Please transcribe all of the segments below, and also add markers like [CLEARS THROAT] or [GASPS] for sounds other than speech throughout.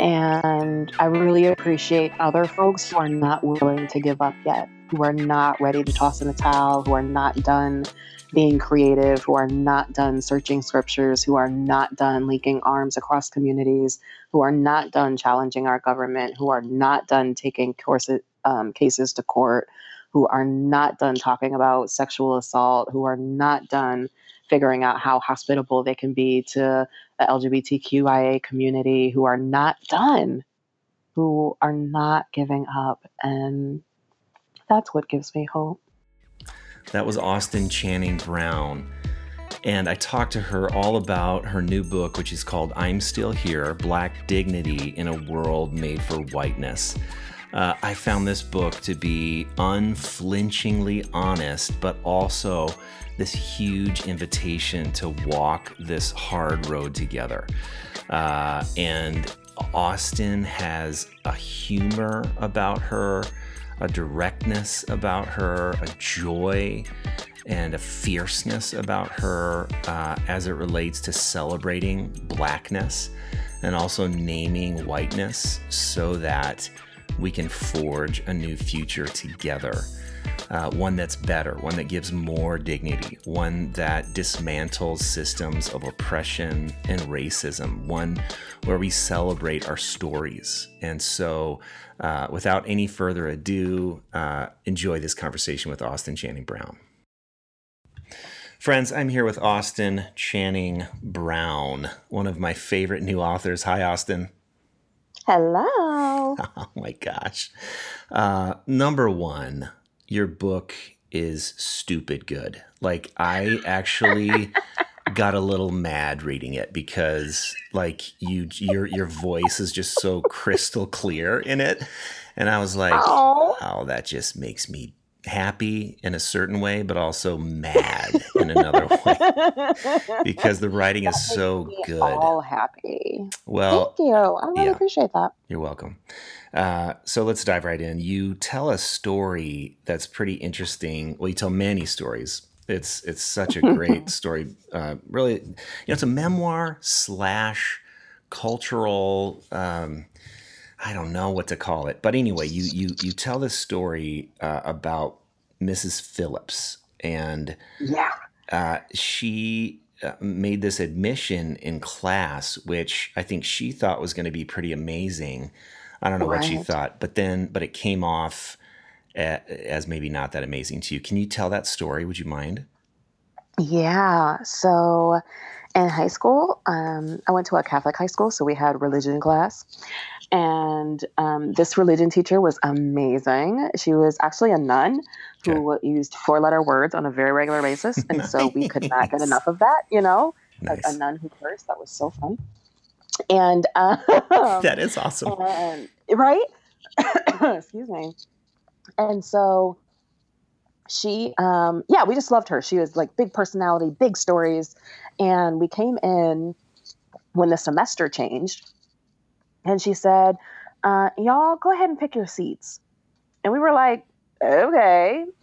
And I really appreciate other folks who are not willing to give up yet, who are not ready to toss in the towel, who are not done being creative, who are not done searching scriptures, who are not done linking arms across communities, who are not done challenging our government, who are not done taking courses, um, cases to court, who are not done talking about sexual assault, who are not done figuring out how hospitable they can be to the LGBTQIA community, who are not done, who are not giving up. And that's what gives me hope. That was Austin Channing Brown. And I talked to her all about her new book, which is called I'm Still Here Black Dignity in a World Made for Whiteness. Uh, I found this book to be unflinchingly honest, but also this huge invitation to walk this hard road together. Uh, and Austin has a humor about her a directness about her, a joy and a fierceness about her uh, as it relates to celebrating blackness and also naming whiteness so that we can forge a new future together uh, one that's better, one that gives more dignity, one that dismantles systems of oppression and racism, one where we celebrate our stories. And so, uh, without any further ado, uh, enjoy this conversation with Austin Channing Brown. Friends, I'm here with Austin Channing Brown, one of my favorite new authors. Hi, Austin. Hello. [LAUGHS] Oh my gosh. Uh, number one, your book is stupid good. Like I actually [LAUGHS] got a little mad reading it because like you your your voice is just so crystal clear in it and I was like, oh, oh that just makes me happy in a certain way, but also mad in another [LAUGHS] way because the writing is so good. All happy. Well, thank you. I really yeah, appreciate that. You're welcome. Uh, so let's dive right in. You tell a story that's pretty interesting. Well, you tell many stories. It's it's such a great [LAUGHS] story. Uh, really, you know, it's a memoir slash cultural. Um, I don't know what to call it, but anyway, you you you tell this story uh, about Mrs. Phillips, and yeah, uh, she uh, made this admission in class, which I think she thought was going to be pretty amazing. I don't know right. what she thought, but then but it came off as maybe not that amazing to you. Can you tell that story? Would you mind? Yeah. So in high school, um, I went to a Catholic high school, so we had religion class. And um, this religion teacher was amazing. She was actually a nun who okay. used four letter words on a very regular basis. And nice. so we could not get [LAUGHS] enough of that, you know? Nice. Like a nun who cursed. That was so fun. And [LAUGHS] um, that is awesome. And, right? [COUGHS] Excuse me. And so she um yeah we just loved her she was like big personality big stories and we came in when the semester changed and she said uh, y'all go ahead and pick your seats. And we were like okay. [LAUGHS]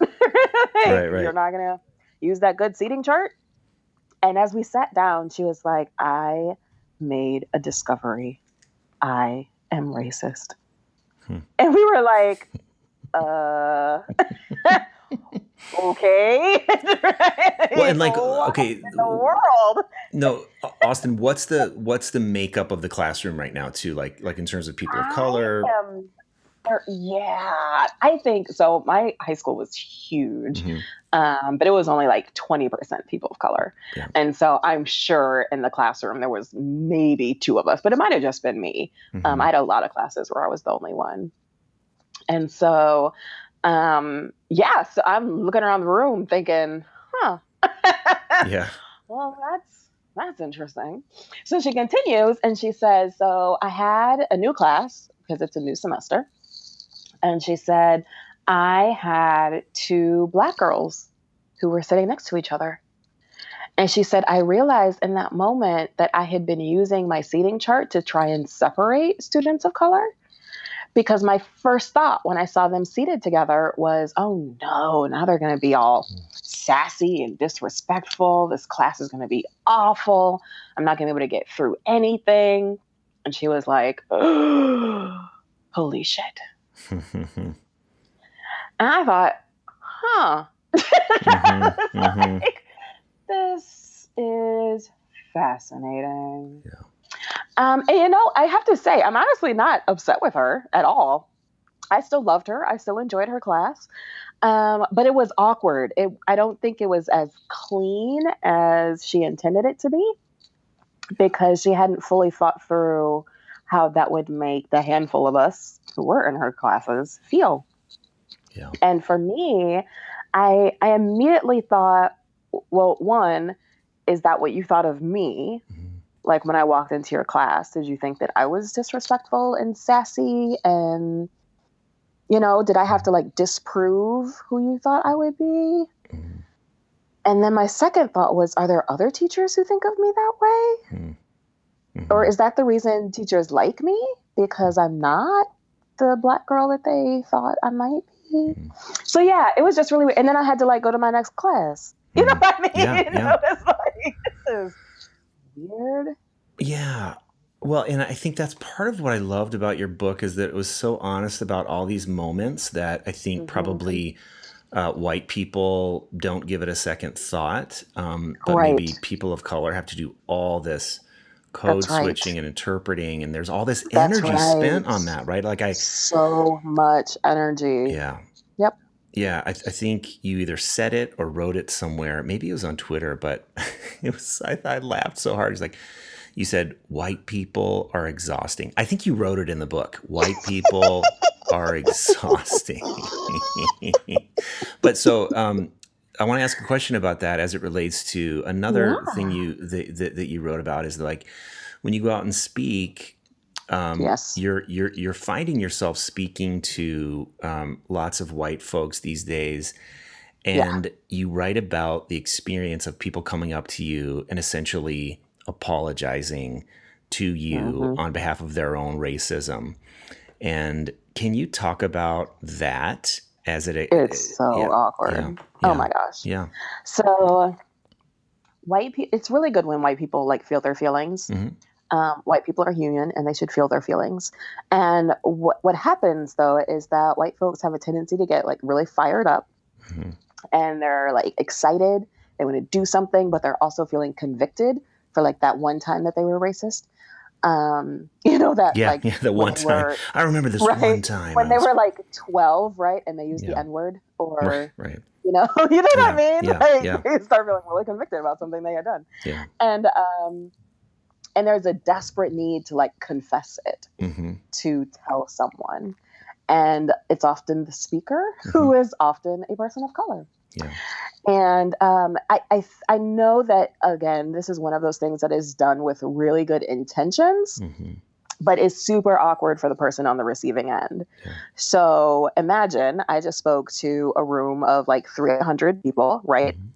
Right, right. you're not gonna use that good seating chart? And as we sat down she was like i made a discovery. I am racist. Hmm. and we were like uh [LAUGHS] [LAUGHS] okay. [LAUGHS] well, and like, okay, in the world. no, Austin, what's the what's the makeup of the classroom right now, too? Like, like in terms of people of color. Am, yeah, I think so. My high school was huge, mm-hmm. um, but it was only like twenty percent people of color, yeah. and so I'm sure in the classroom there was maybe two of us, but it might have just been me. Um, mm-hmm. Um, I had a lot of classes where I was the only one, and so um, yeah, so I'm looking around the room thinking, huh. [LAUGHS] yeah. Well, that's that's interesting. So she continues and she says, So I had a new class because it's a new semester. And she said, I had two black girls who were sitting next to each other. And she said, I realized in that moment that I had been using my seating chart to try and separate students of color because my first thought when I saw them seated together was, oh no, now they're going to be all sassy and disrespectful. This class is going to be awful. I'm not going to be able to get through anything. And she was like, [GASPS] holy shit. [LAUGHS] and I thought, huh. mm-hmm, [LAUGHS] mm-hmm. like, this is fascinating. Yeah. Um, and you know, I have to say, I'm honestly not upset with her at all. I still loved her. I still enjoyed her class. Um, but it was awkward. It, I don't think it was as clean as she intended it to be because she hadn't fully thought through how that would make the handful of us who were in her classes feel. Yeah. And for me, I I immediately thought, well, one, is that what you thought of me? Mm-hmm. Like when I walked into your class, did you think that I was disrespectful and sassy and you know, did I have to like disprove who you thought I would be? Mm-hmm. And then my second thought was, are there other teachers who think of me that way? Mm-hmm. Or is that the reason teachers like me? Because I'm not the black girl that they thought I might be. Mm-hmm. So yeah, it was just really weird. And then I had to like go to my next class. You know mm-hmm. what I mean? Yeah, you know, it's like this is weird. Yeah. Well, and I think that's part of what I loved about your book is that it was so honest about all these moments that I think mm-hmm. probably uh, white people don't give it a second thought, um, but right. maybe people of color have to do all this code right. switching and interpreting, and there's all this that's energy right. spent on that, right? Like I so much energy. Yeah. Yep. Yeah, I, I, think you either said it or wrote it somewhere. Maybe it was on Twitter, but [LAUGHS] it was. I, I laughed so hard. It's like you said white people are exhausting. I think you wrote it in the book. White people [LAUGHS] are exhausting. but so um, I want to ask a question about that as it relates to another yeah. thing you that, that, that you wrote about is like when you go out and speak, um, yes. you're you're you're finding yourself speaking to um, lots of white folks these days, and yeah. you write about the experience of people coming up to you and essentially apologizing to you mm-hmm. on behalf of their own racism. And can you talk about that as it? It's so yeah, awkward. Yeah, oh my gosh. Yeah. So white people, it's really good when white people like feel their feelings. Mm-hmm. Um, white people are human and they should feel their feelings. And what what happens though is that white folks have a tendency to get like really fired up, mm-hmm. and they're like excited. They want to do something, but they're also feeling convicted for like that one time that they were racist. Um, [LAUGHS] you know that yeah, like yeah, the one time. Were, I remember this right, one time when they were like twelve, right, and they used yeah. the N word, or right, right, you know, [LAUGHS] you know yeah, what I mean? Yeah, like, yeah. They start feeling really convicted about something they had done. Yeah, and um, and there's a desperate need to like confess it mm-hmm. to tell someone, and it's often the speaker mm-hmm. who is often a person of color. Yeah. And um, I, I, I know that again, this is one of those things that is done with really good intentions, mm-hmm. but is super awkward for the person on the receiving end. Yeah. So imagine I just spoke to a room of like 300 people, right? Mm-hmm.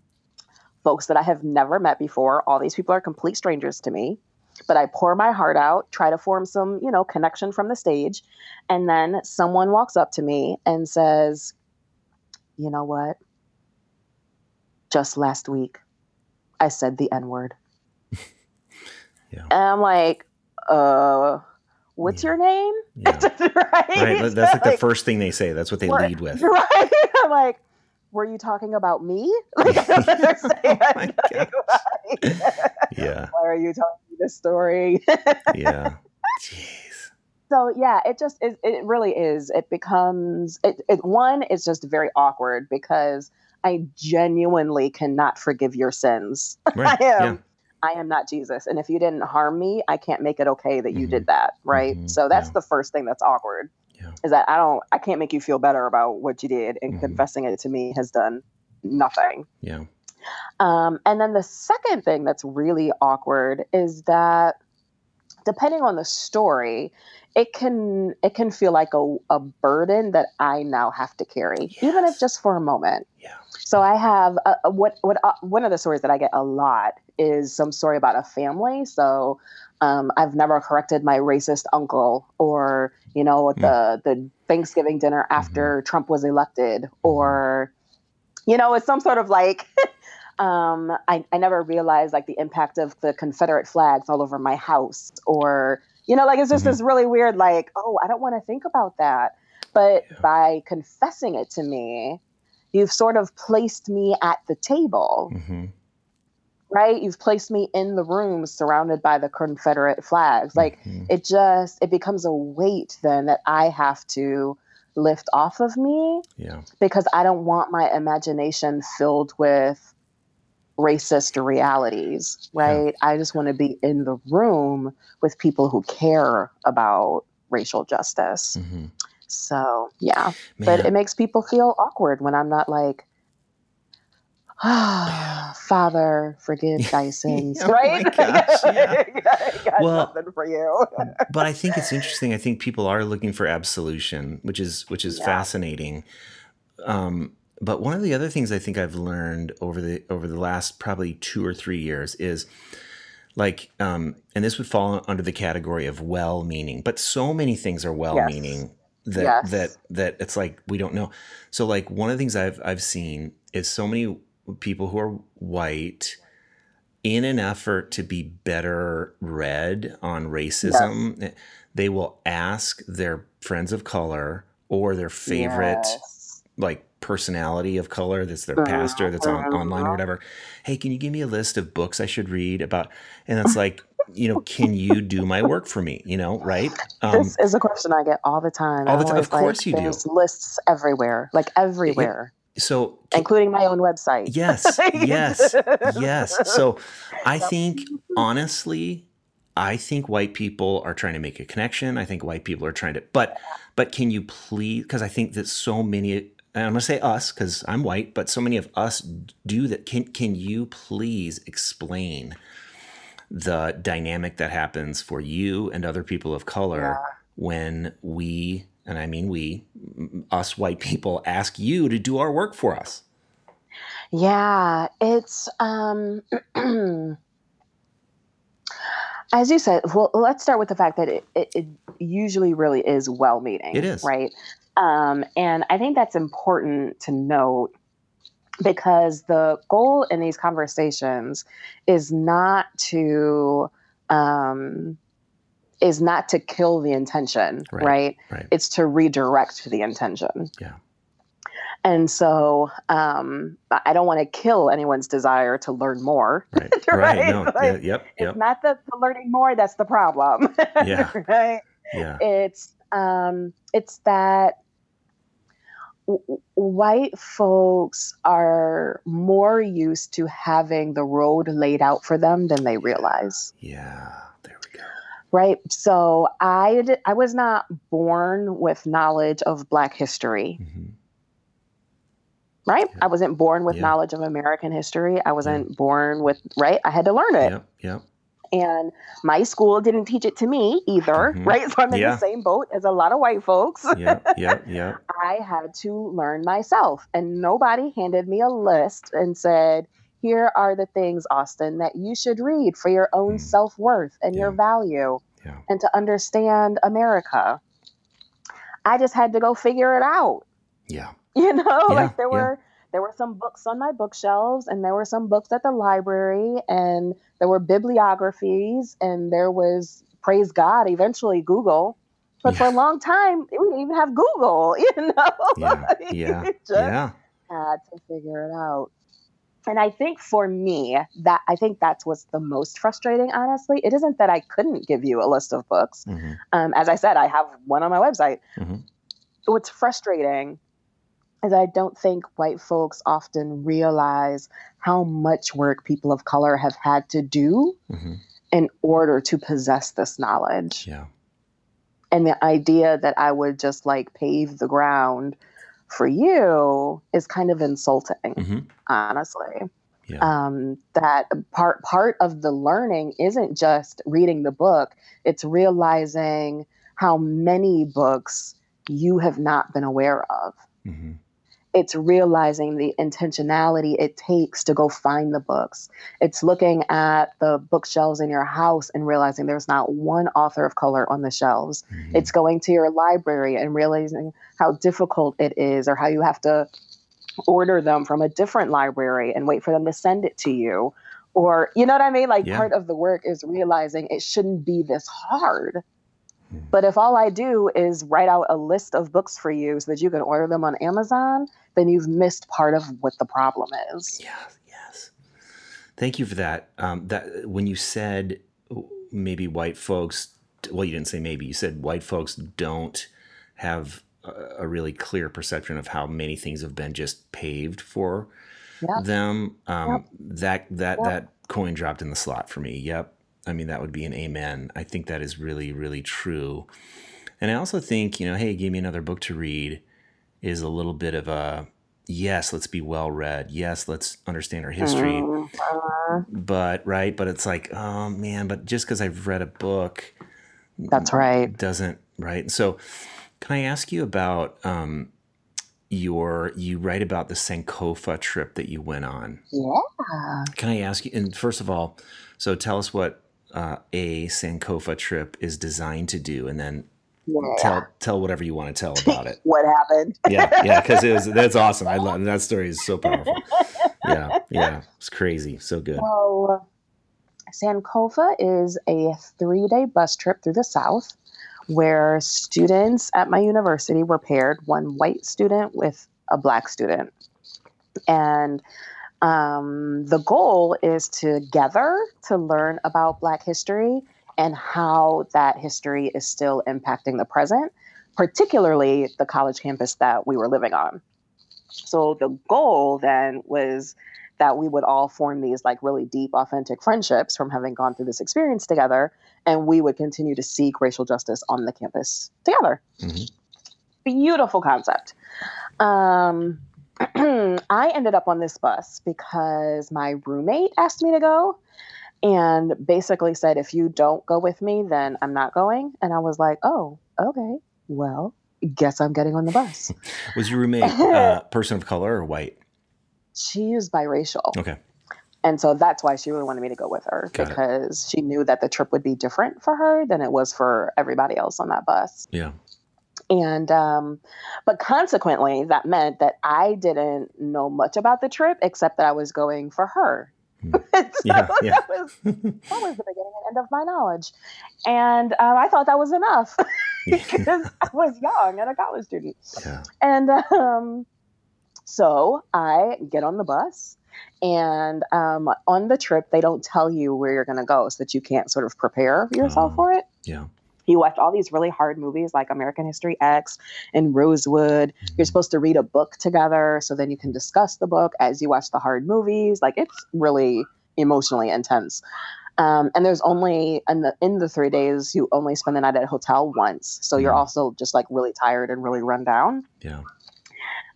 Folks that I have never met before. All these people are complete strangers to me but I pour my heart out, try to form some, you know, connection from the stage. And then someone walks up to me and says, You know what? Just last week, I said the N word. [LAUGHS] yeah. And I'm like, uh, what's yeah. your name? Yeah. [LAUGHS] right? right? That's like, like, the first thing they say. That's what they lead with. [LAUGHS] Right. I'm like, were you talking about me? Like, I don't understand. oh my yeah. Why are you telling me this story? yeah. Jeez. So yeah, it just it, it really is. It becomes it, it one, it's just very awkward because I genuinely cannot forgive your sins. [LAUGHS] Right. I am. Yeah. I am not Jesus. And if you didn't harm me, I can't make it okay that you mm-hmm. did that. Right. Mm-hmm. So that's yeah. the first thing that's awkward. Yeah. Is that I don't I can't make you feel better about what you did and mm-hmm. confessing it to me has done nothing. Yeah. Um, and then the second thing that's really awkward is that depending on the story, it can it can feel like a, a burden that I now have to carry, yes. even if just for a moment. Yeah. So I have a, a, what what uh, one of the stories that I get a lot is some story about a family. So um, I've never corrected my racist uncle, or you know mm. the the Thanksgiving dinner after mm-hmm. Trump was elected, mm-hmm. or you know it's some sort of like. [LAUGHS] um, I, I never realized like the impact of the Confederate flags all over my house, or You know, like it's just Mhm. this really weird, like, oh, I don't want to think about that. But Yeah. by confessing it to me, you've sort of placed me at the table, hmm right? You've placed me in the room surrounded by the Confederate flags. Like Mhm. it just it becomes a weight then that I have to lift off of me yeah, because I don't want my imagination filled with racist realities, right? I just want to be in the room with people who care about racial justice. hmm So, yeah, but it makes people feel awkward when I'm not like, ah, Father, forgive thy [LAUGHS] sins, [LAUGHS] Oh right? gosh, [LAUGHS] yeah. Well- nothing for you. but I think it's interesting. I think people are looking for absolution, which is which is Yeah. fascinating. Um, but one of the other things I think I've learned over the over the last probably two or three years is like, um, and this would fall under the category of well-meaning, but so many things are well-meaning that Yes. that that it's like we don't know. So like one of the things I've I've seen is so many people who are white in an effort to be better read on racism they will ask their friends of color or their favorite Yes. like personality of color that's their pastor that's on, mhm. online or whatever hey can you give me a list of books i should read about and it's [LAUGHS] like you know can you do my work for me you know right [LAUGHS] um, this is a question I get all the time. all the ti- of always like, course you do. Lists everywhere, like everywhere, so can- including my own website. yes [LAUGHS] yes yes so i think honestly i think white people are trying to make a connection i think white people are trying to but but can you please because i think that so many and i'm going to say us because i'm white but so many of us do that can can you please explain the dynamic that happens for you and other people of color Yeah. when we and i mean we us white people ask you to do our work for us Yeah, it's um [CLEARS THROAT] as you said, well let's start with the fact that it, it, it usually really is well meaning. It is. Right. Um, and I think that's important to note because the goal in these conversations is not to um is not to kill the intention, Right. right? right it's to redirect the intention. Yeah. And so um, I don't want to kill anyone's desire to learn more. right [LAUGHS] Right, right no like, yeah, yep It's not that the learning more that's the problem. [LAUGHS] Yeah. right. yeah It's um, it's that white folks are more used to having the road laid out for them than they realize. yeah there we go. Right? So I I was not born with knowledge of black history. Mhm. right? Yeah. i wasn't born with Yeah. knowledge of american history. I wasn't born with right? I had to learn it. Yep yep and my school didn't teach it to me either Mhm. right so i'm in Yeah. the same boat as a lot of white folks yeah, yeah, [LAUGHS] yep i had to learn myself and nobody handed me a list and said here are the things austin that you should read for your own Mm. self-worth and your value Yeah. and to understand america i just had to go figure it out yeah [LAUGHS] you know Yeah, like there yeah. were there were some books on my bookshelves and there were some books at the library and there were bibliographies and there was praise god eventually google. But for a long time we didn't even have google [LAUGHS] you know? Yeah [LAUGHS] yeah just yeah. had to figure it out. And i think for me that i think that's what's the most frustrating honestly. It isn't that i couldn't give you a list of books. Hmm um, as i said i have one on my website. Mhm. what's frustrating is I don't think white folks often realize how much work people of color have had to do hmm in order to possess this knowledge. yeah And the idea that I would just like pave the ground for you is kind of insulting, hmm honestly. yeah Um, that part part of the learning isn't just reading the book; it's realizing how many books you have not been aware of. hmm it's realizing the intentionality it takes to go find the books. It's looking at the bookshelves in your house and realizing there's not one author of color on the shelves. Mhm. It's going to your library and realizing how difficult it is or how you have to order them from a different library and wait for them to send it to you. Or, you know what I mean? Like Yeah. part of the work is realizing it shouldn't be this hard. But if all I do is write out a list of books for you so that you can order them on Amazon, then you've missed part of what the problem is. Yeah, yes. Thank you for that. Um, that when you said maybe white folks, well, you didn't say maybe. You said white folks don't have a, a really clear perception of how many things have been just paved for Yep. them. Um, Yep. That that Yep. that coin dropped in the slot for me. Yep. I mean, that would be an amen. I think that is really, really true. And I also think, you know, hey, give me another book to read is a little bit of a yes, let's be well read. Yes, let's understand our history. Mhm. But, right. But it's like, oh man, but just because I've read a book That's right. doesn't, right? So, can I ask you about um, your, you write about the Sankofa trip that you went on? Yeah. Can I ask you? And first of all, so tell us what uh, a Sankofa trip is designed to do, and then Yeah. tell tell whatever you want to tell about it. [LAUGHS] What happened? Yeah, yeah, because it was that's awesome. I love that story. is so powerful. [LAUGHS] Yeah, yeah, it's crazy. So good. So, Sankofa is a three day bus trip through the South where students at my university were paired one white student with a black student. And um, the goal is together to learn about Black history and how that history is still impacting the present, particularly the college campus that we were living on. So the goal then was that we would all form these like really deep, authentic friendships from having gone through this experience together, and we would continue to seek racial justice on the campus together. Mhm. Beautiful concept. Um, [CLEARS THROAT] I ended up on this bus because my roommate asked me to go and basically said, if you don't go with me, then I'm not going. And I was like, oh, okay, well, guess I'm getting on the bus. [LAUGHS] Was your roommate uh, [LAUGHS] person of color or white? she is biracial. Okay. And so that's why she really wanted me to go with her Got it. because she knew that the trip would be different for her than it was for everybody else on that bus. Yeah. And, um, but consequently, that meant that I didn't know much about the trip except that I was going for her. Hmm. [LAUGHS] so Yeah, yeah. that was that was the beginning and end of my knowledge. And um, I thought that was enough [LAUGHS] because I was young and a college student. yeah. And um, so I get on the bus, and um, on the trip, they don't tell you where you're going to go so that you can't sort of prepare yourself Oh. for it. Yeah. You watch all these really hard movies like American History X and Rosewood. You're supposed to read a book together so then you can discuss the book as you watch the hard movies. Like it's really emotionally intense. Um, and there's only in the in the three days you only spend the night at a hotel once, so you're also just like really tired and really run down. Yeah.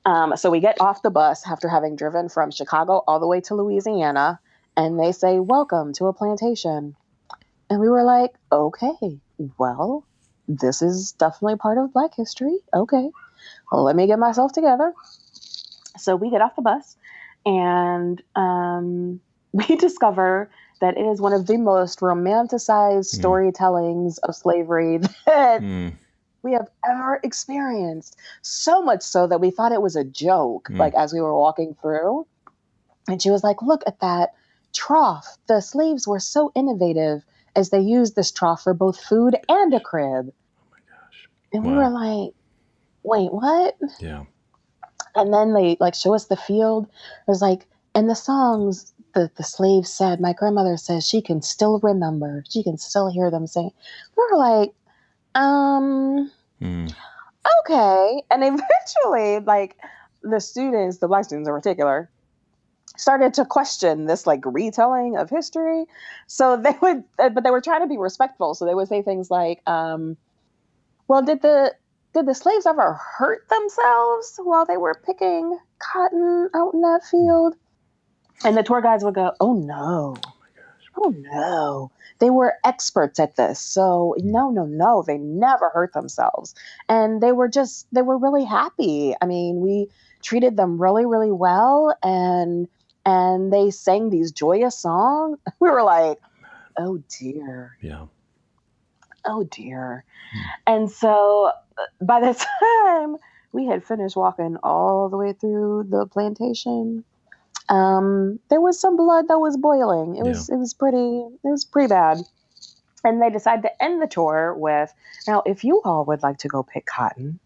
Um, so we get off the bus after having driven from Chicago all the way to Louisiana, and they say, Welcome to a plantation. And we were like, Okay, well, this is definitely part of Black history. Okay, well, let me get myself together. So we get off the bus, and um, [LAUGHS] we discover that it is one of the most romanticized Hmm. storytellings of slavery [LAUGHS] that Mm. we have ever experienced. So much so that we thought it was a joke, Mm. like as we were walking through. And she was like, Look at that trough. The slaves were so innovative as they used this trough for both food and a crib. Oh my gosh. And we were like, Wait, what? Yeah. And then they like show us the field. It was like, and the songs the, the slaves said, my grandmother says she can still remember. She can still hear them sing. We were like, um, Mm. okay. And eventually, like the students, the black students in particular, started to question this like retelling of history. So [LAUGHS] they would, uh, but they were trying to be respectful. So they would say things like, um, "Well, did the did the slaves ever hurt themselves while they were picking cotton out in that field?" And the tour guides would go, "Oh no." Oh no. They were experts at this. So, no, no, no. They never hurt themselves. And they were just, they were really happy. I mean, we treated them really, really well. And, and they sang these joyous songs. [LAUGHS] We were like, oh dear. Yeah. Oh dear. And so uh, by the [LAUGHS] time we had finished walking all the way through the plantation, um, there was some blood that was boiling. It was it was pretty it was pretty bad. And they decide to end the tour with now, if you all would like to go pick cotton,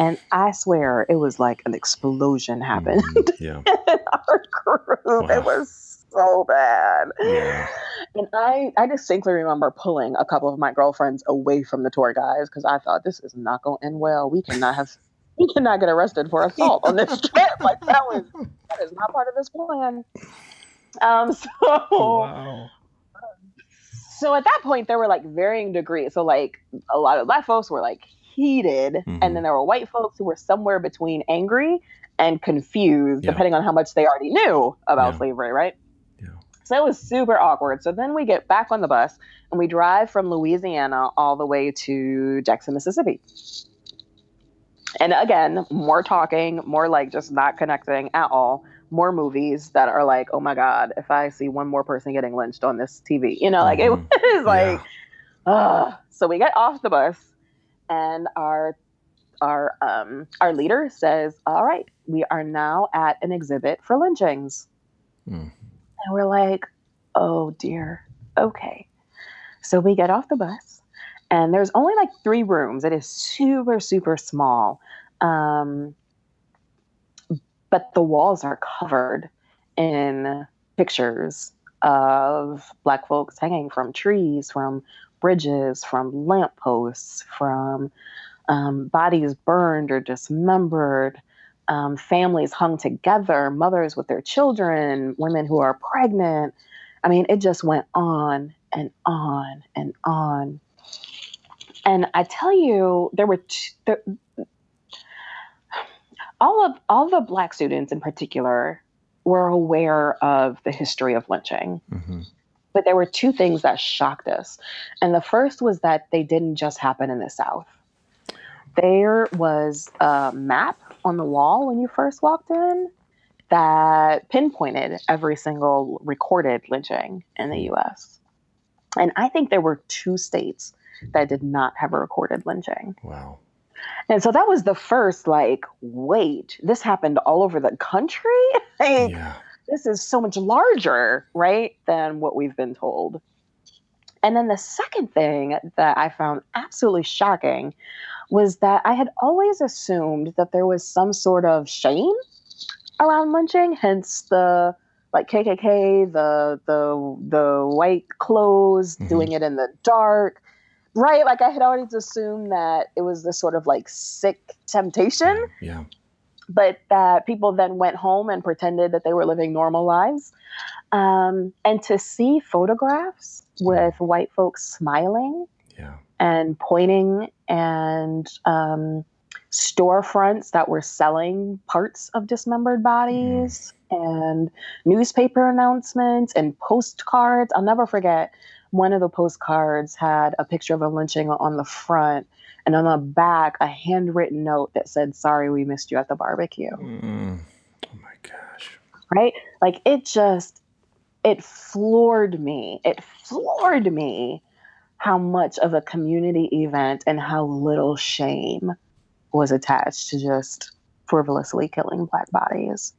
and I swear it was like an explosion happened Mhm. [LAUGHS] Yeah. in our group. Wow. It was so bad. Yeah. And I, I distinctly remember pulling a couple of my girlfriends away from the tour guys because I thought this is not going to end well. We cannot have, [LAUGHS] we cannot get arrested for assault on this [LAUGHS] trip. Like that was, that is not part of this plan. Um, so, Wow. so at that point there were like varying degrees. So like a lot of black folks were like heated, Mhm. and then there were white folks who were somewhere between angry and confused, Yeah. depending on how much they already knew about Yeah. slavery, right? Yeah. So it was super awkward. So then we get back on the bus and we drive from Louisiana all the way to Jackson, Mississippi. And again, more talking, more like just not connecting at all. More movies that are like, oh my God, if I see one more person getting lynched on this TV, you know, like it Mhm. [LAUGHS] was like, Yeah. Ugh. so we get off the bus and our our um our leader says, All right, we are now at an exhibit for lynchings. Mm. And we're like, oh dear. Okay. So we get off the bus and there's only like three rooms. It is super, super small. Um, but the walls are covered in pictures of black folks hanging from trees, from bridges, from lampposts, from um, bodies burned or dismembered, um, families hung together, mothers with their children, women who are pregnant. I mean, it just went on and on and on. And I tell you, there were t- there, all of all the black students in particular were aware of the history of lynching. Mhm. But there were two things that shocked us. And the first was that they didn't just happen in the South. There was a map on the wall when you first walked in that pinpointed every single recorded lynching in the US. And I think there were two states that did not have a recorded lynching. Wow. And so that was the first, like, wait, this happened all over the country? [LAUGHS] like, Yeah. This is so much larger, right, than what we've been told. And then the second thing that I found absolutely shocking was that I had always assumed that there was some sort of shame around lynching, hence the like KKK, the the the white clothes, Mhm. doing it in the dark, right? Like I had always assumed that it was this sort of like sick temptation Yeah. But that people then went home and pretended that they were living normal lives. Um, and to see photographs with white folks smiling Yeah. and pointing and um, storefronts that were selling parts of dismembered bodies and newspaper announcements and postcards. I'll never forget one of the postcards had a picture of a lynching on the front and on the back a handwritten note that said sorry we missed you at the barbecue. Mm. Oh my gosh. right? Like it just it floored me. It floored me how much of a community event and how little shame was attached to just frivolously killing black bodies.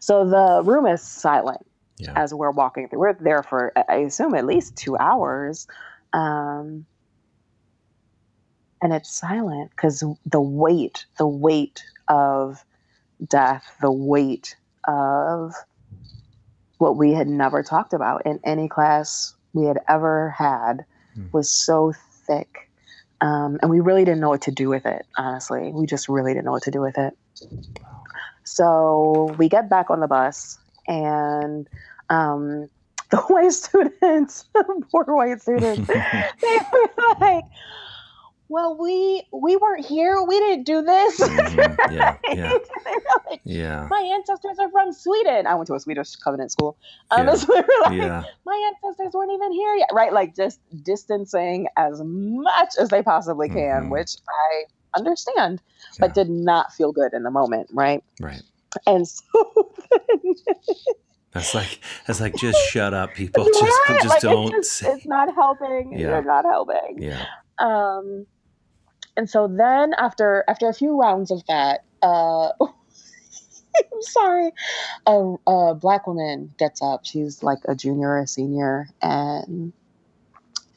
So the room is silent Yeah. as we're walking through we're there for i assume at least two hours um, and it's silent because the weight the weight of death the weight of what we had never talked about in any class we had ever had Hmm. was so thick um, and we really didn't know what to do with it honestly we just really didn't know what to do with it so we get back on the bus and um, [LAUGHS] the white students [LAUGHS] poor white students [LAUGHS] they were like well we we weren't here we didn't do this Mhm. Yeah. Yeah. Like, Yeah. my ancestors are from Sweden. I went to a Swedish covenant school. Um, Yeah. so we were like, Yeah. my ancestors weren't even here yet. Right? Like just distancing as much as they possibly can, Mhm. which I understand, Yeah. but did not feel good in the moment. Right. Right. And so [LAUGHS] That's like that's like just shut up, people. [LAUGHS] Right, Just just like, it's don't just- say. it's not helping. Yeah. You're not helping. Yeah. Um, and so then after after a few rounds of that, uh, [LAUGHS] I'm sorry, a, a black woman gets up. She's like a junior or a senior, and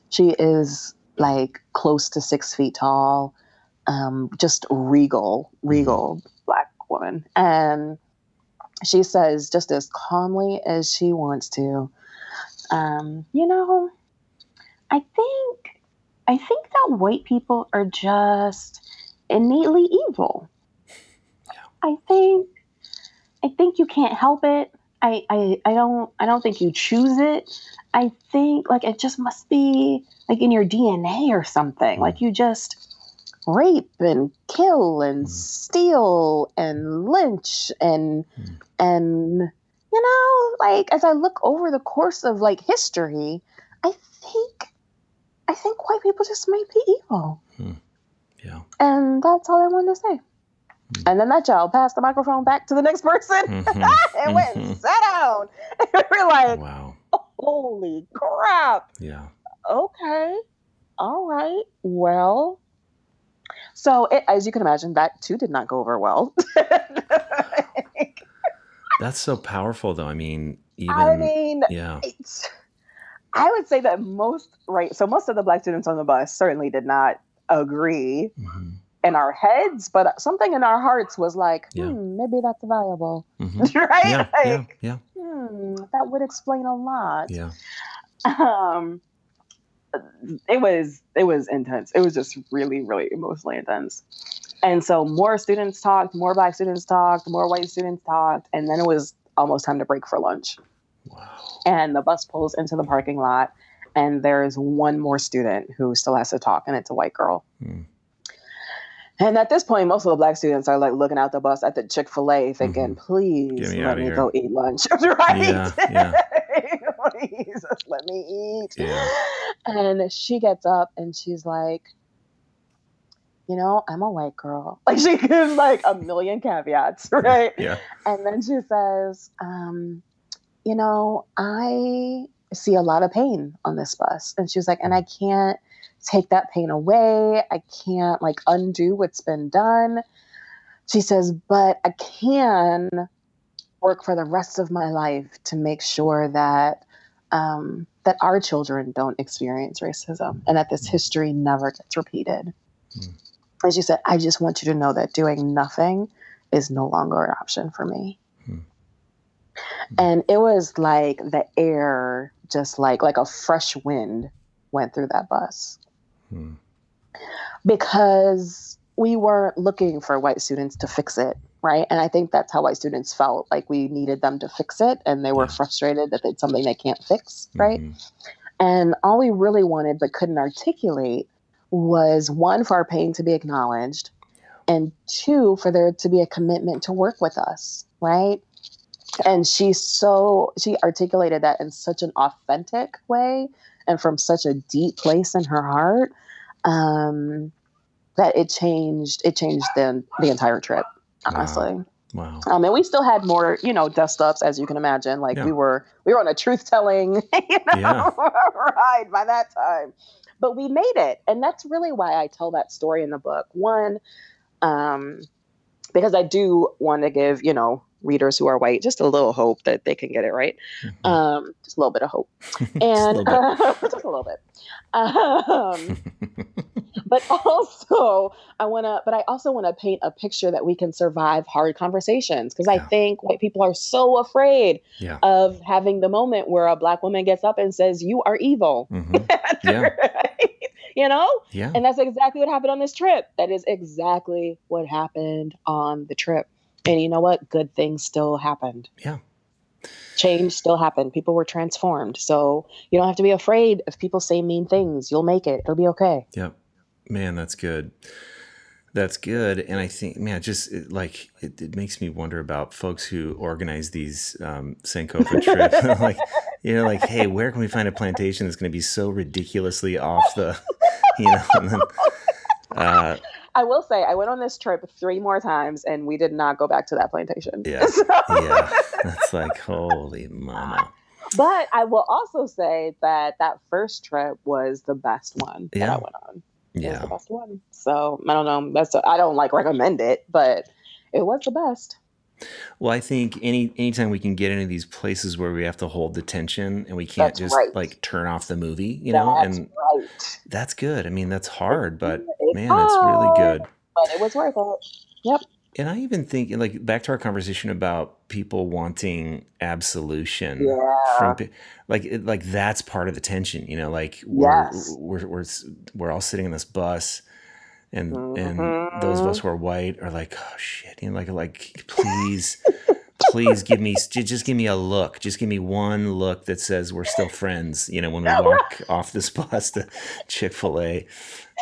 She is like close to six feet tall, um, just regal, regal black woman. And she says, just as calmly as she wants to, um, you know, I think, I think that white people are just innately evil. I think, I think you can't help it. I, I, I don't, I don't think you choose it. I think like it just must be like in your DNA or something. Like you just rape and kill and steal and lynch and Mm. and you know like as I look over the course of like history, I think I think white people just might be evil. Yeah. And that's all I wanted to say. Mm. And then that child passed the microphone back to the next person [LAUGHS] Mhm. and went and Mhm. sat down. And [LAUGHS] we're like, Wow. holy crap. Yeah. Okay. All right. Well, so it, as you can imagine, that too did not go over well. [LAUGHS] That's so powerful, though. I mean, even I mean, yeah. it's, I would say that most, right? So most of the black students on the bus certainly did not agree Mhm. in our heads, but something in our hearts was like, Yeah. hmm, maybe that's valuable, Mhm. [LAUGHS] right? Yeah. Yeah. Yeah. hmm, that would explain a lot. Yeah. um it was it was intense it was just really really emotionally intense and so more students talked more black students talked more white students talked and then it was almost time to break for lunch Wow. and the bus pulls into the parking lot and there's one more student who still has to talk and it's a white girl Mm. and at this point most of the black students are like looking out the bus at the chick-fil-a thinking please me let me here." go eat lunch [LAUGHS] right Yeah, yeah. [LAUGHS] [LAUGHS] please let me eat Yeah. and she gets up and she's like, you know, I'm a white girl. [LAUGHS] Like she gives like a million caveats, [LAUGHS] right? Yeah. And then she says, um, you know, I see a lot of pain on this bus. And she was like, and I can't take that pain away. I can't like undo what's been done. She says, but I can work for the rest of my life to make sure that um, that our children don't experience racism and that this history never gets repeated. Mm. As you said, I just want you to know that doing nothing is no longer an option for me. Mm. And it was like the air, just like like a fresh wind, went through that bus Mm. because we weren't looking for white students to fix it, right? And I think that's how white students felt like we needed them to fix it, and they were frustrated that it's something they can't fix, right? Mhm. And all we really wanted but couldn't articulate was one, for our pain to be acknowledged, and two, for there to be a commitment to work with us, right? And she so she articulated that in such an authentic way and from such a deep place in her heart um, that it changed it changed the the entire trip, honestly. Wow. Um, and we still had more, you know, dust ups, as you can imagine. Like Yeah. we were, we were on a truth telling, [LAUGHS] you know, Yeah. [LAUGHS] ride by that time. But we made it, and that's really why I tell that story in the book. One, um, because I do want to give, you know, readers who are white just a little hope that they can get it right. Mhm. Um, just a little bit of hope, [LAUGHS] Just a and little [LAUGHS] just a little bit. Um, [LAUGHS] but also I want to but I also want to paint a picture that we can survive hard conversations because I think white people are so afraid yeah. of having the moment where a black woman gets up and says you are evil. Mhm. Yeah. Right? You know? Yeah. And that's exactly what happened on this trip. That is exactly what happened on the trip. And you know what? Good things still happened. Yeah. Change still happened. People were transformed. So you don't have to be afraid if people say mean things. You'll make it. It'll be okay. Yep. Man, that's good. That's good. And I think, man, just it, like it, it makes me wonder about folks who organize these um, Sankofa [LAUGHS] trips. [LAUGHS] like, you know, like, hey, where can we find a plantation that's going to be so ridiculously off the, [LAUGHS] you know, then, uh, I will say I went on this trip three more times and we did not go back to that plantation. Yeah. [LAUGHS] So- yeah, that's [LAUGHS] like, holy mama. But I will also say that that first trip was the best one that I went on. It was Yeah. the best one. So I don't know. That's I don't like recommend it, but it was the best. Well, I think any anytime we can get into these places where we have to hold the tension and we can't That's just right. like turn off the movie, you know, That's and right. that's good. I mean, that's hard, but It's man, it's really good. but it was worth it. Yep. And I even think, like, back to our conversation about people wanting absolution Yeah. from, like, it, like that's part of the tension, you know. Like, we're Yes. we're we're we're all sitting in this bus, and and those of us who are white are like, oh shit, you know, like like please, please give me just give me a look, just give me one look that says we're still friends, you know, when we [LAUGHS] walk off this [LAUGHS] bus to Chick Fil A.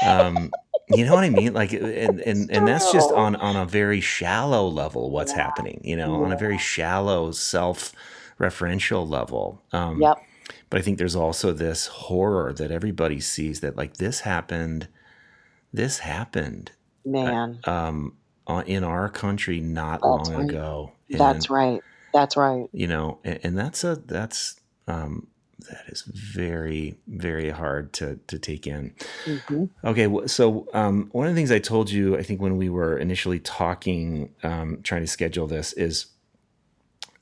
Um, you know what I mean? Like, and and and that's just on on a very shallow level. What's Yeah. happening? You know, on a very shallow self-referential level. Um, Yep. but I think there's also this horror that everybody sees that like this happened, this happened Man. um, in our country not That's long right. ago. And, That's right. That's right. You know, and, and that's a that's um, that is very very hard to to take in. hmm Okay, so um, one of the things I told you, I think when we were initially talking, um, trying to schedule this, is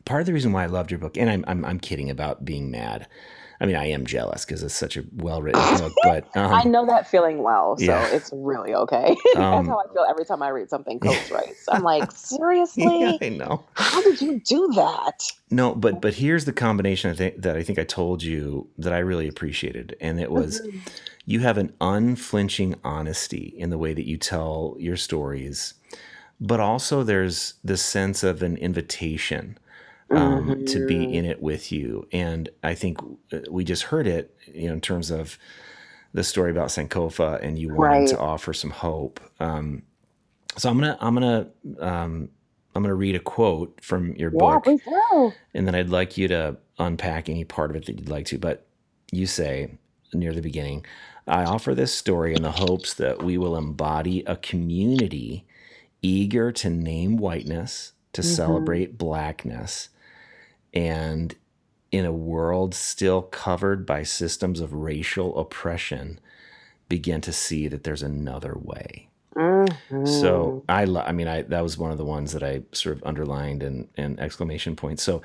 part of the reason why I loved your book. And I'm I'm, I'm kidding about being mad. I mean, I am jealous because it's such a well written [LAUGHS] book. But I um, know that feeling well, so yeah. it's really okay. [LAUGHS] That's Um, how I feel every time I read something [LAUGHS] Coates writes. I'm like, yeah, seriously? I know. How did you do that? No, but but here's the combination I think that I think I told you that I really appreciated, and it was Mhm. you have an unflinching honesty in the way that you tell your stories, but also there's this sense of an invitation um, to be Mhm. in it with you. And I think uh, we just heard it, you know, in terms of the story about Sankofa and you wanting Right. to offer some hope. Um, so I'm gonna I'm gonna um, I'm gonna read a quote from your Yeah, book, and then I'd like you to unpack any part of it that you'd like to. But you say near the beginning, I offer this story in the hopes that we will embody a community eager to name whiteness, to Mhm. celebrate blackness, and in a world still covered by systems of racial oppression, begin to see that there's another way. So Mhm. I, lo- I mean, I that was one of the ones that I sort of underlined and and exclamation points. So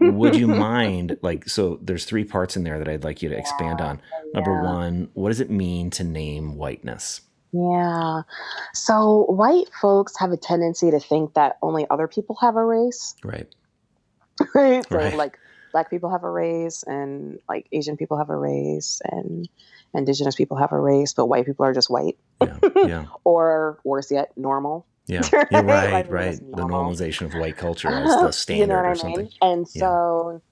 would you [LAUGHS] mind like so? There's three parts in there that I'd like you to expand on. Number Yeah. one, what does it mean to name whiteness? Yeah. So white folks have a tendency to think that only other people have a race, Right. Right? So Right. like black people have a race and like Asian people have a race and indigenous people have a race, but white people are just white Yeah. Yeah. [LAUGHS] or worse yet, normal. Yeah. Right? [LAUGHS] You're right. people are Right. just The normalization of white culture [LAUGHS] as the standard you know what or I something. mean? And Yeah. so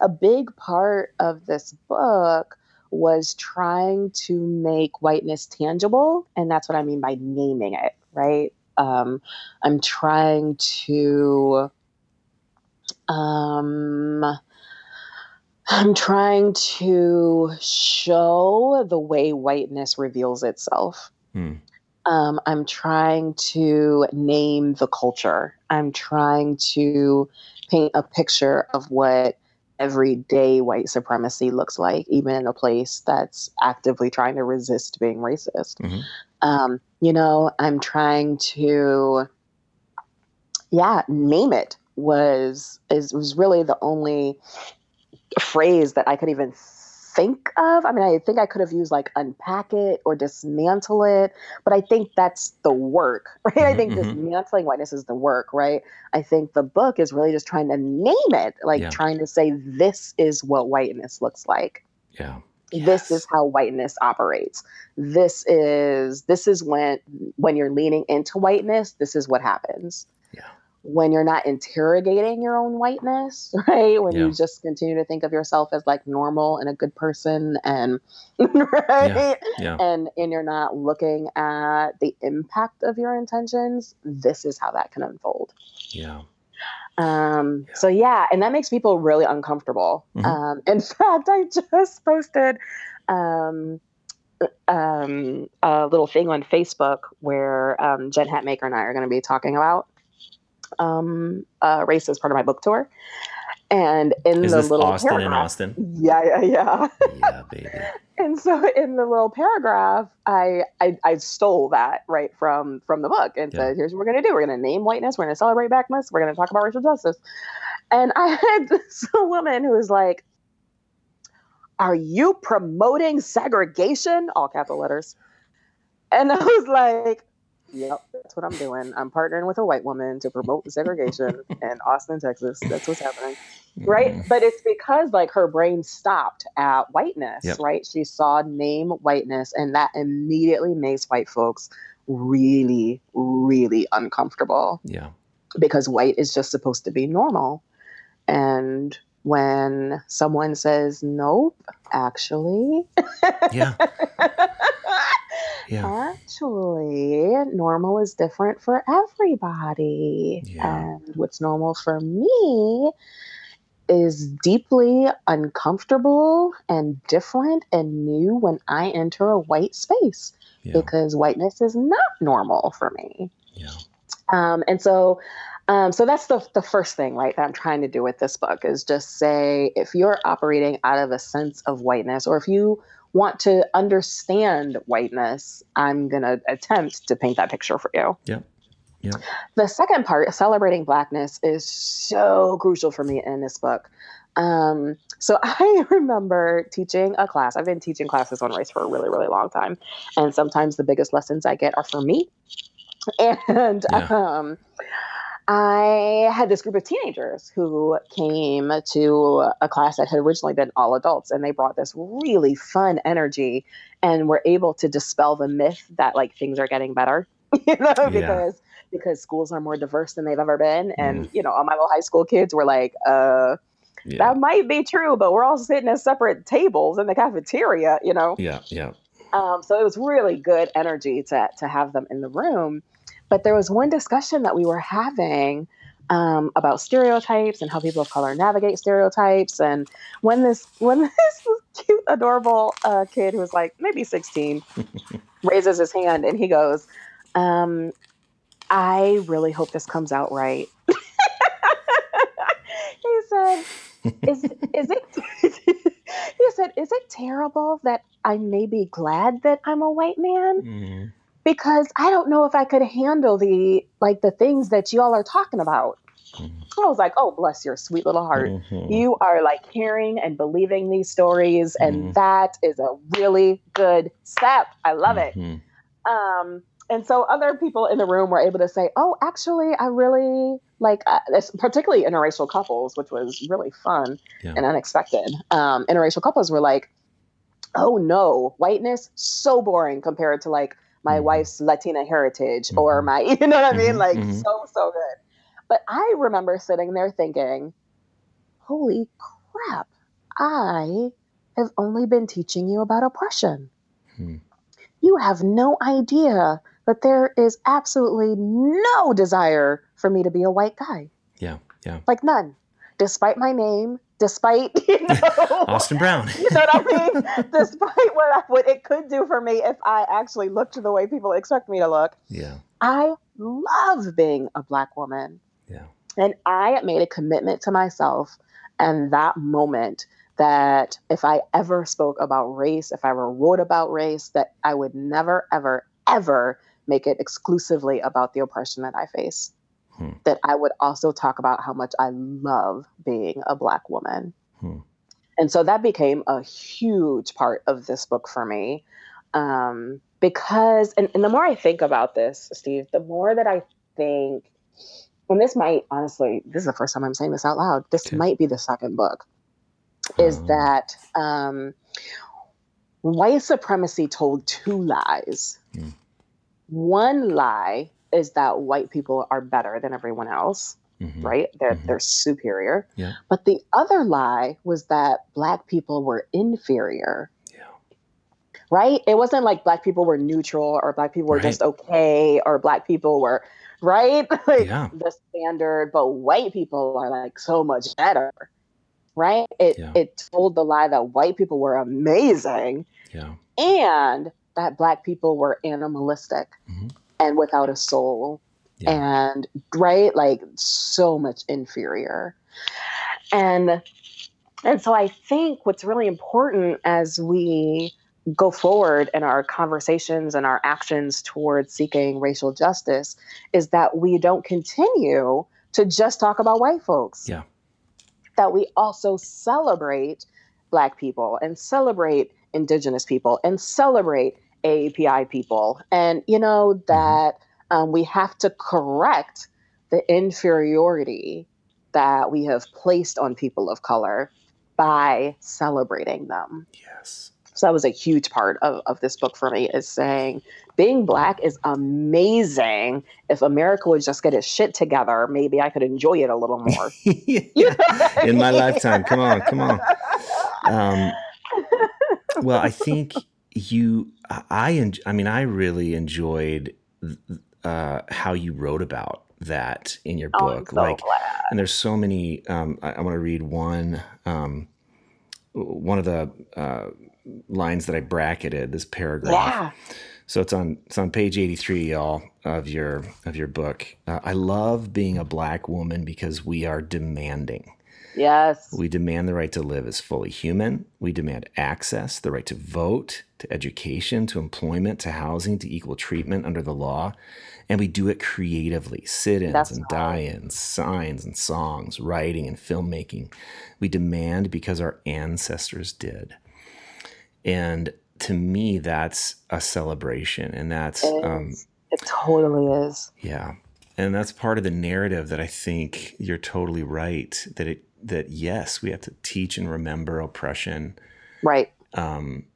a big part of this book was trying to make whiteness tangible. And that's what I mean by naming it, right? Um, I'm trying to. Um, I'm trying to show the way whiteness reveals itself. Hmm. Um, I'm trying to name the culture. I'm trying to paint a picture of what everyday white supremacy looks like, even in a place that's actively trying to resist being racist. Mhm. Um, you know, I'm trying to, yeah, name it was is was really the only phrase that I could even think of. I mean, I think I could have used like unpack it or dismantle it, but I think that's the work, [LAUGHS] right? I Mhm, think mhm. dismantling whiteness is the work, right? I think the book is really just trying to name it, like Yeah. trying to say this is what whiteness looks like. Yeah. This is how whiteness operates. This is this is when when you're leaning into whiteness, this is what happens Yeah. When you're not interrogating your own whiteness, [LAUGHS] right? When Yeah. you just continue to think of yourself as like normal and a good person and [LAUGHS] right? Yeah. And and you're not looking at the impact of your intentions, this is how that can unfold. Yeah. Um, Yeah. so yeah, and that makes people really uncomfortable. Mhm. Um, in [LAUGHS] fact, I just posted um, um, a little thing on Facebook where um, Jen Hatmaker and I are going to be talking about um, uh, race as part of my book tour. And in Is the this little Austin paragraph, Austin? yeah, yeah, yeah. Yeah, [LAUGHS] baby. and so in the little paragraph I, I i stole that right from from the book and Yeah. said here's what we're going to do we're going to name whiteness we're going to celebrate blackness we're going to talk about racial justice and i [LAUGHS] had this woman who was like are you promoting segregation all capital letters and i was like yep that's what i'm doing i'm partnering with a white woman to promote segregation [LAUGHS] in austin texas that's what's happening right Mhm. but it's because like her brain stopped at whiteness Yep. right she saw name whiteness and that immediately makes white folks really really uncomfortable Yeah. because white is just supposed to be normal and when someone says nope actually Yeah. [LAUGHS] Yeah. actually normal is different for everybody Yeah. and what's normal for me is deeply uncomfortable and different and new when i enter a white space Yeah. because whiteness is not normal for me Yeah. um, and so um, so that's the, the first thing right that i'm trying to do with this book is just say if you're operating out of a sense of whiteness or if you want to understand whiteness i'm going to attempt to paint that picture for you Yeah. Yep. the second part celebrating blackness is so crucial for me in this book um, so [LAUGHS] i remember teaching a class i've been teaching classes on race for a really really long time and sometimes the biggest lessons i get are for me [LAUGHS] and Yeah. um, I had this group of teenagers who came to a class that had originally been all adults, and they brought this really fun energy and were able to dispel the myth that like things are getting better, [LAUGHS] you know, Yeah. because because schools are more diverse than they've ever been, and Mm. you know, all my little high school kids were like, uh. Yeah. That might be true, but we're all sitting at separate tables in the cafeteria, you know. Yeah. Yeah. Um, so it was really good energy to to have them in the room. But there was one discussion that we were having um, about stereotypes and how people of color navigate stereotypes. And when this [LAUGHS] when this cute, adorable uh, kid who was like maybe sixteen [LAUGHS] raises his hand and he goes, um, "I really hope this comes out right." [LAUGHS] he said, "Is is it?" he said, "Is it terrible that I may be glad that I'm a white man Mhm. Because I don't know if I could handle the like the things that y'all are talking about." Mhm. I was like, "Oh, bless your sweet little heart." Mhm. You are like hearing and believing these stories, and Mhm. that is a really good step. I love it. Mhm. Um, and so other people in the room were able to say, "Oh, actually, I really like, uh, this, particularly interracial couples, which was really fun Yeah. and unexpected." Um, interracial couples were like, "Oh no, whiteness so boring compared to like my Mhm. wife's Latina heritage or Mhm. my, [LAUGHS] you know what I mean? Mhm, Like mhm. so so good." But I remember sitting there thinking, "Holy crap! I have only been teaching you about oppression." Hmm. you have no idea that there is absolutely no desire for me to be a white guy. Yeah. Yeah. Like none. Despite my name, despite, [LAUGHS] you know, Austin Brown. [LAUGHS] you know what I mean? Despite what, I, what it could do for me if I actually looked the way people expect me to look. Yeah. I love being a black woman. Yeah. And I made a commitment to myself and that moment that if I ever spoke about race, if I ever wrote about race, that I would never, ever, ever make it exclusively about the oppression that I face. Hmm. That I would also talk about how much I love being a Black woman. Hmm. And so that became a huge part of this book for me. Um, because, and, and the more I think about this, Steve, the more that I think, and this might honestly, this is the first time I'm saying this out loud, this Okay. might be the second book, is Um, that um, white supremacy told two lies. Hmm. One lie is that white people are better than everyone else, mhm. right? They're Mhm. they're superior. Yeah. But the other lie was that black people were inferior. Yeah. Right? It wasn't like black people were neutral or black people were Right. just okay or black people were right? [LAUGHS] like Yeah. the standard, but white people are like so much better. Right? It Yeah. it told the lie that white people were amazing Yeah. and that black people were animalistic Mhm. And without a soul Yeah. and right like so much inferior And and so I think what's really important as we go forward in our conversations and our actions towards seeking racial justice is that we don't continue to just talk about white folks. Yeah. That we also celebrate black people and celebrate indigenous people and celebrate AAPI people. And you know Mm-hmm. that um, we have to correct the inferiority that we have placed on people of color by celebrating them. Yes. So that was a huge part of, of this book for me is saying being black is amazing. If America would just get its shit together, maybe I could enjoy it a little [LAUGHS] more. yeah. In my [LAUGHS] lifetime. Come on, come on. Um, well, I think you, I, en- I mean, I really enjoyed uh, how you wrote about that in your Oh, book. so like, glad. and there's so many. Um, I, I want to read one. Um, one of the uh, lines that I bracketed this paragraph. Yeah. So it's on it's on page 83 y'all of your of your book. Uh, I love being a black woman because we are demanding. Yes. We demand the right to live as fully human. We demand access, the right to vote, to education, to employment, to housing, to equal treatment under the law. And we do it creatively sit ins and die ins, signs and songs, writing and filmmaking. We demand because our ancestors did. And to me, that's a celebration. And that's, It um. It totally is. yeah. And that's part of the narrative that I think you're totally right that it that yes, we have to teach and remember oppression. Right. Um,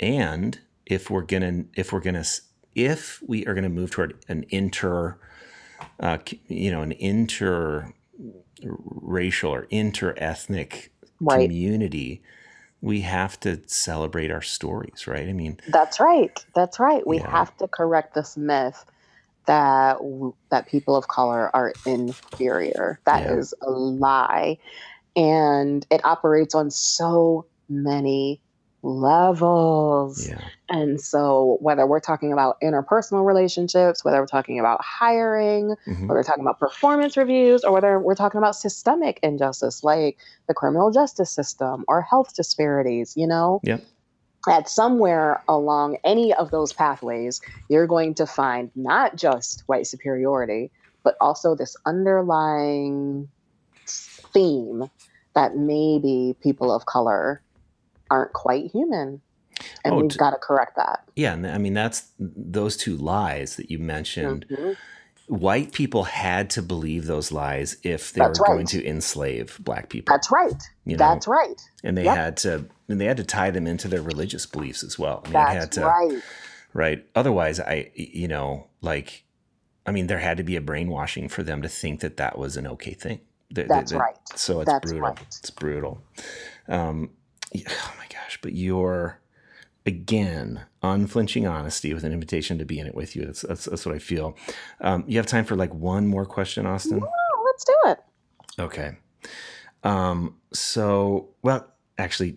and if we're gonna if we're gonna if we are gonna move toward an inter uh, you know an inter racial or inter ethnic Right. community, we have to celebrate our stories, right? I mean, That's right. That's right. We Yeah. have to correct this myth that that people of color are inferior. That Yeah. is a lie, and it operates on so many levels. yeah, And so, whether we're talking about interpersonal relationships, whether we're talking about hiring, Mhm. whether we're talking about performance reviews, or whether we're talking about systemic injustice like the criminal justice system or health disparities, you know? Yep. At somewhere along any of those pathways, you're going to find not just white superiority, but also this underlying theme that maybe people of color aren't quite human. And Oh, we've got to correct that. yeah. And I mean, that's those two lies that you mentioned. Mhm. White people had to believe those lies if they That's were right. going to enslave black people. That's right. you know, That's right. and they Yep. had to and they had to tie them into their religious beliefs as well. I mean, That's they had to right. right. Otherwise, I you know like, I mean, there had to be a brainwashing for them to think that that was an okay thing. That- that- That's that- right. So it's That's brutal. right. It's brutal. Um, [SIGHS] oh my gosh! But you're again unflinching honesty with an invitation to be in it with you. That's that's, that's what I feel. Um, you have time for like one more question, Austin? Oh, let's do it. Okay. Um, so, well, actually,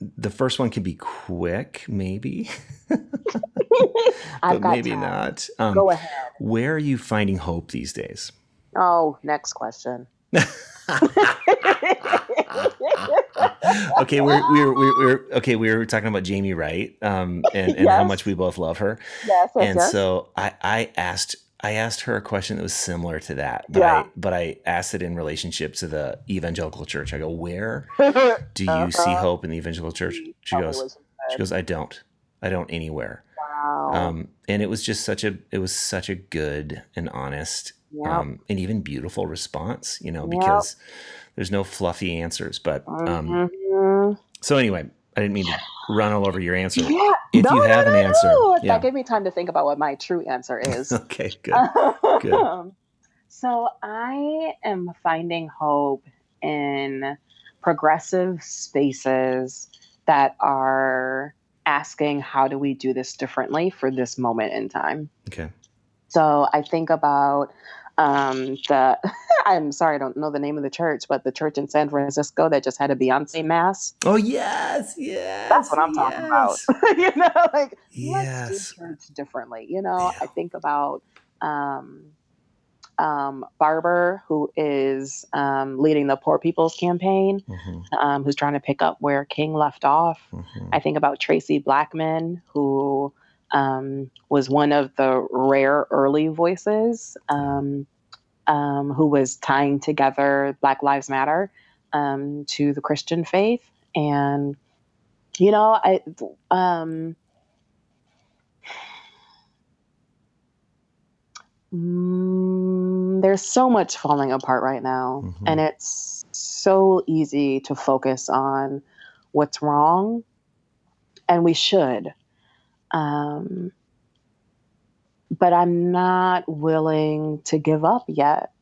the first one can be quick, maybe, [LAUGHS] I've but got maybe time. not. Um, Go ahead. where are you finding hope these days? Oh, next question. [LAUGHS] [LAUGHS] okay, we're we're, we're we're okay. We were talking about Jamie Wright, um, and, and how much we both love her. Yes, yes, and yes. so I, I asked I asked her a question that was similar to that, but Yeah. I but I asked it in relationship to the evangelical church. I go, where [LAUGHS] do you see Uh-huh. hope in the evangelical church? She Probably goes, she goes, I don't, I don't anywhere. Wow. Um, and it was just such a it was such a good and honest Yep. um, and even beautiful response, you know, Yep. There's no fluffy answers. But um, Mhm. so anyway, I didn't mean to run all over your answer. yeah. If no, you have no, an no, answer, no. yeah. That gave me time to think about what my true answer [LAUGHS] is. Okay, good. Good. [LAUGHS] so I am finding hope in progressive spaces that are asking how do we do this differently for this moment in time. Okay. So I think about um, the. [LAUGHS] I'm sorry, I don't know the name of the church, but the church in San Francisco that just had a Beyonce mass. Oh yes, yes. That's what I'm talking about. [LAUGHS] you know, like let's do church differently. You know, I think about um, um, Barber, who is um, leading the Poor People's Campaign, Mm-hmm. um, who's trying to pick up where King left off. Mm-hmm. I think about Traci Blackmon, who um, was one of the rare early voices um, um, who was tying together Black Lives Matter um, to the Christian faith. And, you know, I. Um, Mm, there's so much falling apart right now, Mhm. and it's so easy to focus on what's wrong, and we should. Um, but I'm not willing to give up yet.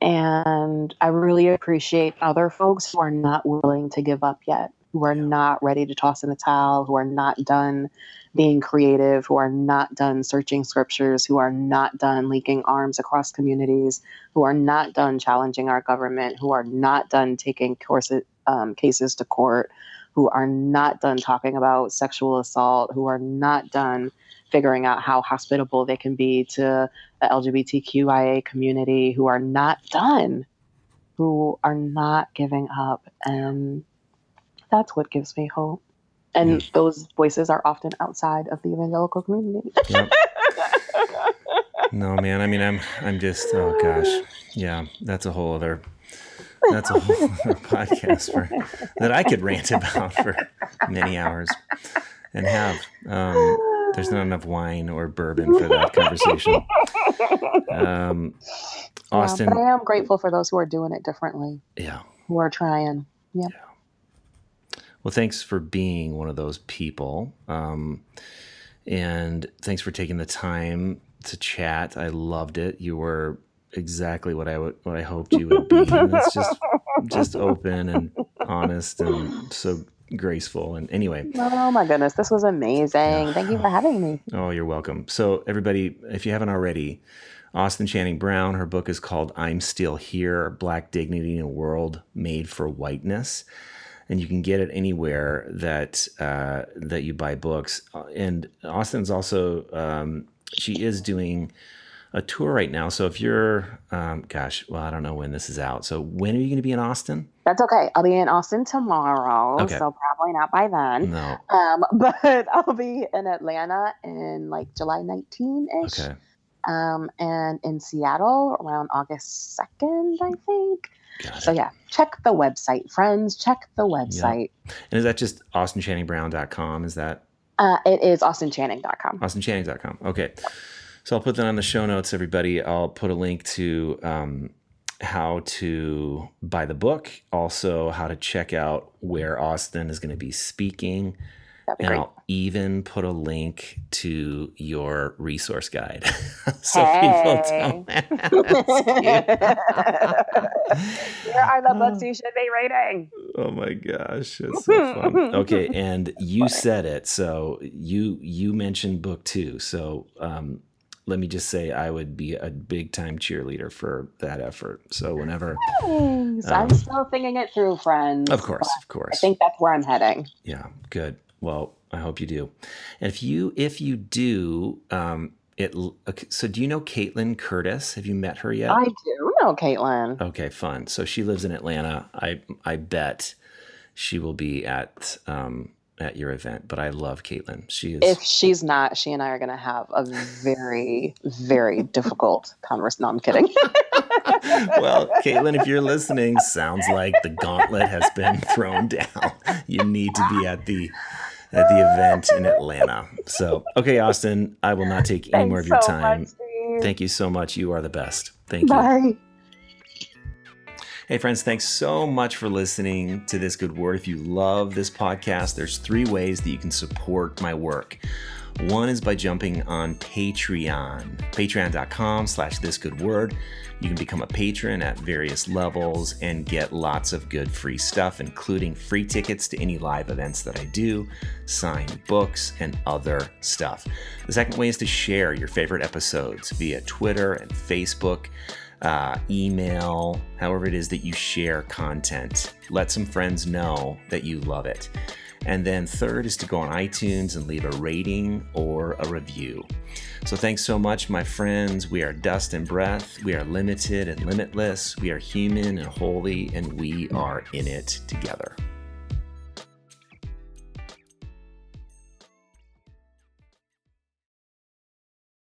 And I really appreciate other folks who are not willing to give up yet, who are not ready to toss in the towel, who are not done being creative, who are not done searching scriptures, who are not done linking arms across communities, who are not done challenging our government, who are not done taking courses, um, cases to court, who are not done talking about sexual assault, who are not done figuring out how hospitable they can be to the LGBTQIA community, who are not done, who are not giving up. And that's what gives me hope. And those voices are often outside of the evangelical community. Yep. [LAUGHS] No, man. I mean, I'm, I'm just, oh gosh, yeah. That's a whole other, that's a whole [LAUGHS] podcast for that I could rant about for many hours, and have. Um, there's not enough wine or bourbon for that conversation. Um, Yeah, Austin, but I am grateful for those who are doing it differently, yeah. who are trying. Yeah. Well, thanks for being one of those people. Um, and thanks for taking the time to chat. I loved it. You were exactly what I would, what I hoped you would be. And it's just, just [LAUGHS] open and honest and so graceful. And anyway, Oh my goodness, this was amazing. Thank you for having me. Oh, you're welcome. So, everybody, if you haven't already, Austin Channing Brown, her book is called I'm Still Here Black Dignity in a World Made for Whiteness. And you can get it anywhere that uh, that you buy books. Uh, And Austin's also um, she is doing a tour right now. So if you're, um, gosh, well, I don't know when this is out. So when are you going to be in Austin? That's okay. I'll be in Austin tomorrow, Okay. so probably not by then. No. Um, [LAUGHS] but I'll be in Atlanta in like July 19 ish. Okay. Um, and in Seattle around August 2nd, I think. Got So it. yeah, check the website, friends. Check the website. And is that just austinchanningbrown.com? Is that Uh, it is austinchanning.com. austinchanning.com. Okay. So I'll put that on the show notes, everybody. I'll put a link to um, how to buy the book, also how to check out where Austin is going to be speaking. Be And great. I'll even put a link to your resource guide. [LAUGHS] so people don't ask [LAUGHS] you. Here are the books [LAUGHS] you should be reading. Oh my gosh, that's so fun. Okay, and you said it, so you you mentioned book two. So um, let me just say, I would be a big time cheerleader for that effort. So whenever, Um, I'm still thinking it through, friends. of course, of course. I think that's where I'm heading. yeah, good. Well, I hope you do. And if you if you do, um, it. Okay, so do you know Kaitlin Curtice? Have you met her yet? I do know Kaitlin. Okay, fun. So she lives in Atlanta. I I bet she will be at um at your event. But I love Kaitlin. She is If she's not, she and I are going to have a very, very difficult conversation. No, I'm kidding. [LAUGHS] well, Kaitlin, if you're listening, sounds like the gauntlet has been [LAUGHS] thrown down. You need to be at the at the event in Atlanta. So, okay, Austin, I will not take any more of your so time. much, Thank you so much. You are the best. Thank you. Bye. Hey, friends, thanks so much for listening to This Good Word. If you love this podcast, there's three ways that you can support my work. One is by jumping on Patreon, patreon.com slash this good word. You can become a patron at various levels and get lots of good free stuff, including free tickets to any live events that I do, signed books, and other stuff. The second way is to share your favorite episodes via Twitter and Facebook uh, email, however it is that you share content. Let some friends know that you love it. And then third is to go on iTunes and leave a rating or a review. So thanks so much, my friends. We are dust and breath. We are limited and limitless. We are human and holy, and we are in it together.